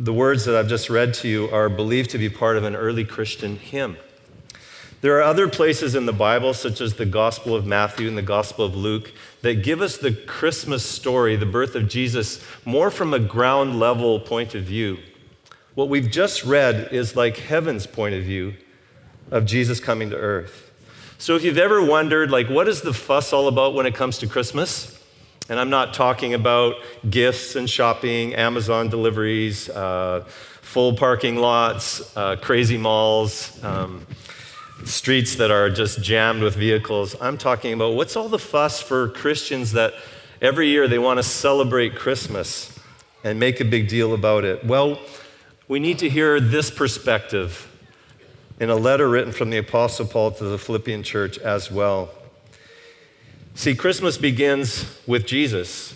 The words that I've just read to you are believed to be part of an early Christian hymn. There are other places in the Bible, such as the Gospel of Matthew and the Gospel of Luke, that give us the Christmas story, the birth of Jesus, more from a ground level point of view. What we've just read is like heaven's point of view of Jesus coming to earth. So if you've ever wondered, like, what is the fuss all about when it comes to Christmas? And I'm not talking about gifts and shopping, Amazon deliveries, uh, full parking lots, uh, crazy malls, um, streets that are just jammed with vehicles. I'm talking about what's all the fuss for Christians that every year they want to celebrate Christmas and make a big deal about it? Well, we need to hear this perspective in a letter written from the Apostle Paul to the Philippian church as well. See, Christmas begins with Jesus,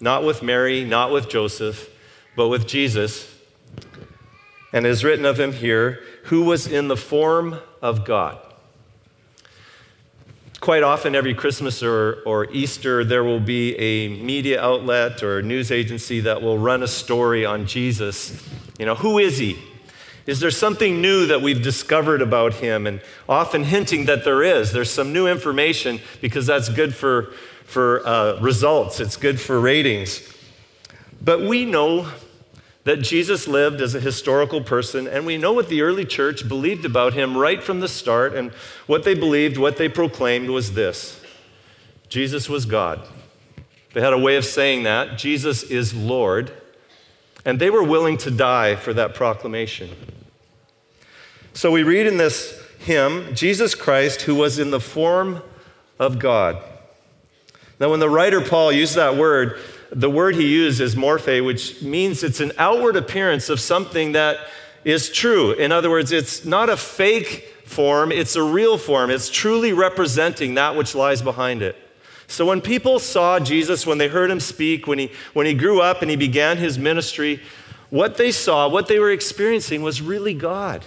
not with Mary, not with Joseph, but with Jesus. And is written of him here, who was in the form of God. Quite often, every Christmas or, or Easter, there will be a media outlet or news agency that will run a story on Jesus. You know, who is he? Is there something new that we've discovered about him? And often hinting that there is. There's some new information because that's good for, for uh, results, it's good for ratings. But we know that Jesus lived as a historical person, and we know what the early church believed about him right from the start. And what they believed, what they proclaimed was this Jesus was God. They had a way of saying that Jesus is Lord. And they were willing to die for that proclamation. So we read in this hymn Jesus Christ, who was in the form of God. Now, when the writer Paul used that word, the word he used is morphe, which means it's an outward appearance of something that is true. In other words, it's not a fake form, it's a real form. It's truly representing that which lies behind it. So when people saw Jesus, when they heard him speak, when he, when he grew up and he began his ministry, what they saw, what they were experiencing was really God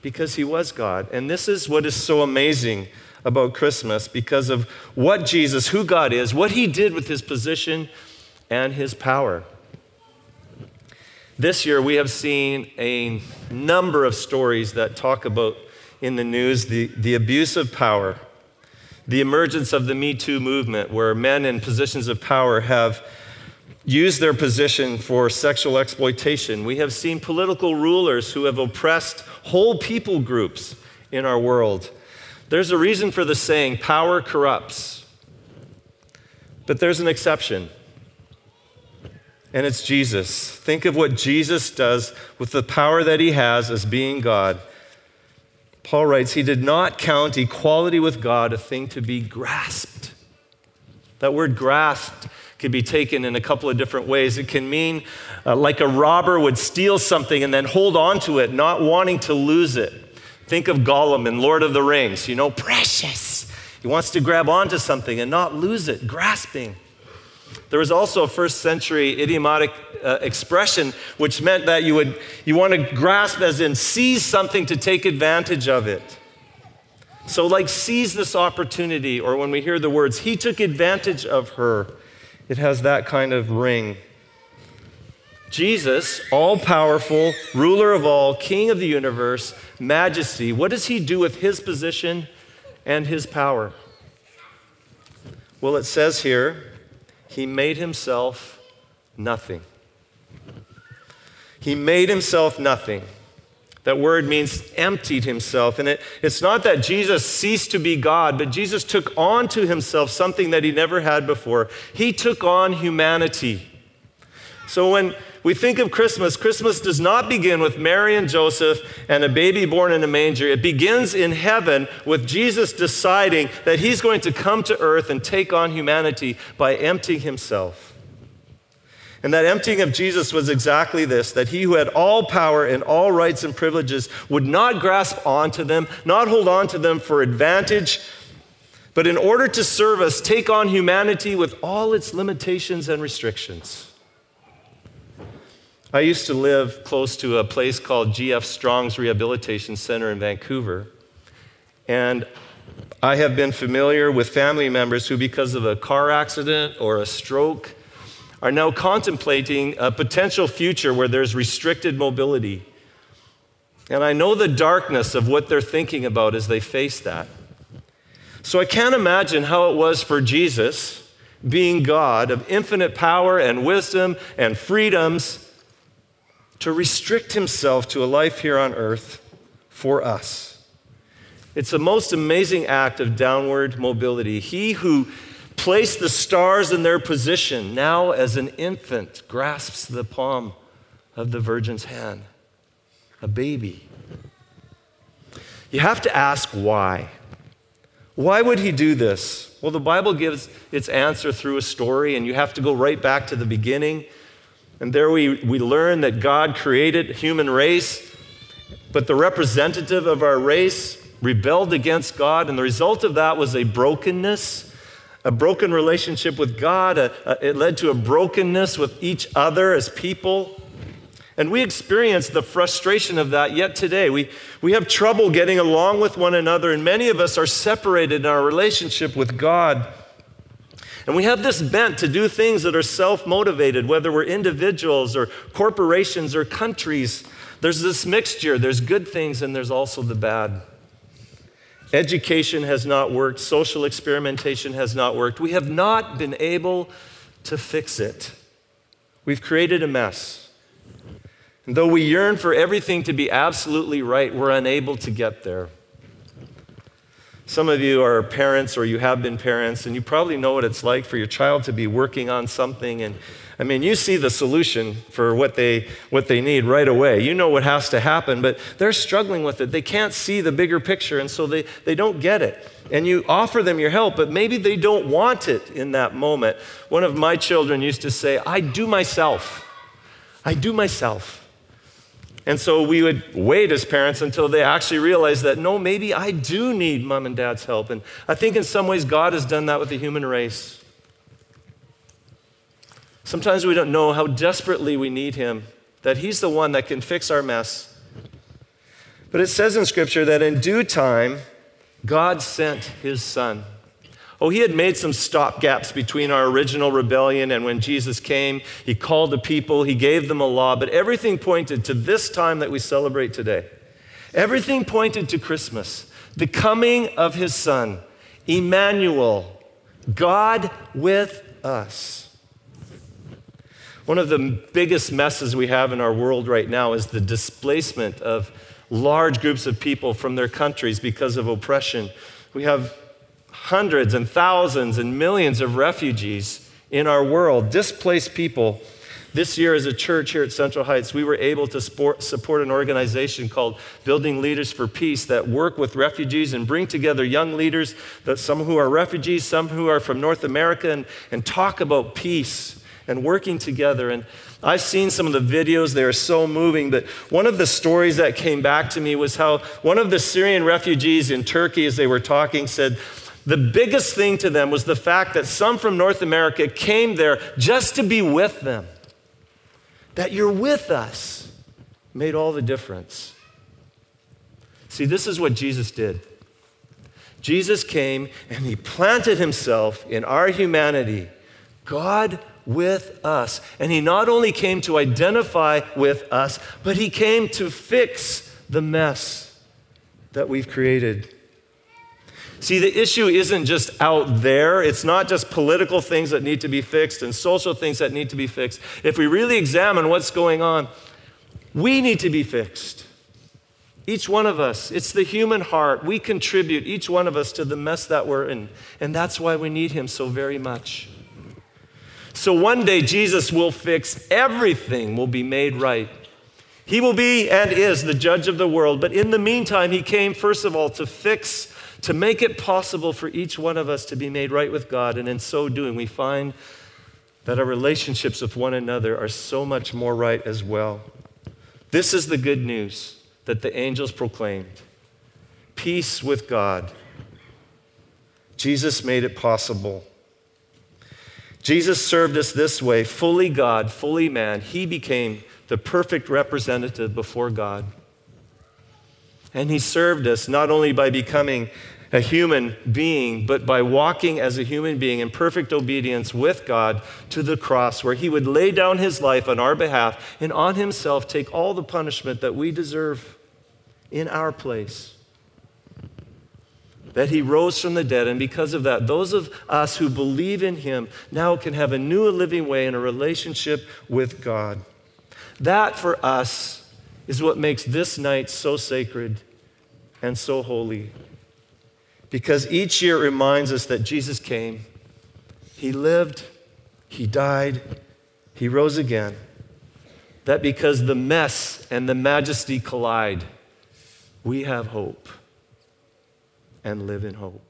because he was God. And this is what is so amazing about Christmas because of what Jesus, who God is, what he did with his position and his power. This year, we have seen a number of stories that talk about in the news the, the abuse of power, the emergence of the Me Too movement, where men in positions of power have used their position for sexual exploitation. We have seen political rulers who have oppressed whole people groups in our world. There's a reason for the saying, power corrupts. But there's an exception, and it's Jesus. Think of what Jesus does with the power that he has as being God. Paul writes, He did not count equality with God a thing to be grasped. That word grasped can be taken in a couple of different ways. It can mean uh, like a robber would steal something and then hold on to it, not wanting to lose it. Think of Gollum in Lord of the Rings, you know, precious. He wants to grab onto something and not lose it, grasping. There was also a first century idiomatic uh, expression which meant that you would you want to grasp as in seize something to take advantage of it. So like seize this opportunity or when we hear the words he took advantage of her it has that kind of ring. Jesus, all powerful, ruler of all, king of the universe, majesty, what does he do with his position and his power? Well, it says here, he made himself nothing. He made himself nothing. That word means emptied himself. And it, it's not that Jesus ceased to be God, but Jesus took on to himself something that he never had before. He took on humanity. So when we think of Christmas, Christmas does not begin with Mary and Joseph and a baby born in a manger. It begins in heaven with Jesus deciding that he's going to come to earth and take on humanity by emptying himself. And that emptying of Jesus was exactly this that he who had all power and all rights and privileges would not grasp onto them, not hold onto them for advantage, but in order to serve us, take on humanity with all its limitations and restrictions. I used to live close to a place called G.F. Strong's Rehabilitation Center in Vancouver. And I have been familiar with family members who, because of a car accident or a stroke, are now contemplating a potential future where there's restricted mobility. And I know the darkness of what they're thinking about as they face that. So I can't imagine how it was for Jesus, being God of infinite power and wisdom and freedoms, to restrict himself to a life here on earth for us. It's a most amazing act of downward mobility. He who placed the stars in their position now, as an infant, grasps the palm of the Virgin's hand, a baby. You have to ask why. Why would he do this? Well, the Bible gives its answer through a story, and you have to go right back to the beginning. And there we, we learn that God created human race, but the representative of our race rebelled against God, and the result of that was a brokenness, a broken relationship with God. A, a, it led to a brokenness with each other as people. And we experience the frustration of that yet today. We, we have trouble getting along with one another, and many of us are separated in our relationship with God. And we have this bent to do things that are self motivated, whether we're individuals or corporations or countries. There's this mixture. There's good things and there's also the bad. Education has not worked, social experimentation has not worked. We have not been able to fix it. We've created a mess. And though we yearn for everything to be absolutely right, we're unable to get there. Some of you are parents or you have been parents, and you probably know what it's like for your child to be working on something. And I mean, you see the solution for what they, what they need right away. You know what has to happen, but they're struggling with it. They can't see the bigger picture, and so they, they don't get it. And you offer them your help, but maybe they don't want it in that moment. One of my children used to say, I do myself. I do myself. And so we would wait as parents until they actually realized that, no, maybe I do need mom and dad's help. And I think in some ways God has done that with the human race. Sometimes we don't know how desperately we need Him, that He's the one that can fix our mess. But it says in Scripture that in due time, God sent His Son. Oh, he had made some stopgaps between our original rebellion and when Jesus came. He called the people, he gave them a law, but everything pointed to this time that we celebrate today. Everything pointed to Christmas, the coming of his son, Emmanuel, God with us. One of the biggest messes we have in our world right now is the displacement of large groups of people from their countries because of oppression. We have hundreds and thousands and millions of refugees in our world, displaced people. This year, as a church here at Central Heights, we were able to support an organization called Building Leaders for Peace that work with refugees and bring together young leaders, that some who are refugees, some who are from North America, and, and talk about peace and working together. And I've seen some of the videos, they are so moving. But one of the stories that came back to me was how one of the Syrian refugees in Turkey, as they were talking, said, the biggest thing to them was the fact that some from North America came there just to be with them. That you're with us made all the difference. See, this is what Jesus did. Jesus came and he planted himself in our humanity, God with us. And he not only came to identify with us, but he came to fix the mess that we've created. See, the issue isn't just out there. It's not just political things that need to be fixed and social things that need to be fixed. If we really examine what's going on, we need to be fixed. Each one of us, it's the human heart. We contribute, each one of us, to the mess that we're in. And that's why we need Him so very much. So one day, Jesus will fix everything, will be made right. He will be and is the judge of the world. But in the meantime, He came, first of all, to fix to make it possible for each one of us to be made right with God. And in so doing, we find that our relationships with one another are so much more right as well. This is the good news that the angels proclaimed peace with God. Jesus made it possible. Jesus served us this way fully God, fully man. He became the perfect representative before God. And he served us not only by becoming a human being, but by walking as a human being in perfect obedience with God to the cross, where he would lay down his life on our behalf and on himself take all the punishment that we deserve in our place. That he rose from the dead, and because of that, those of us who believe in him now can have a new living way in a relationship with God. That for us is what makes this night so sacred and so holy because each year reminds us that Jesus came, He lived, He died, He rose again. That because the mess and the majesty collide, we have hope and live in hope.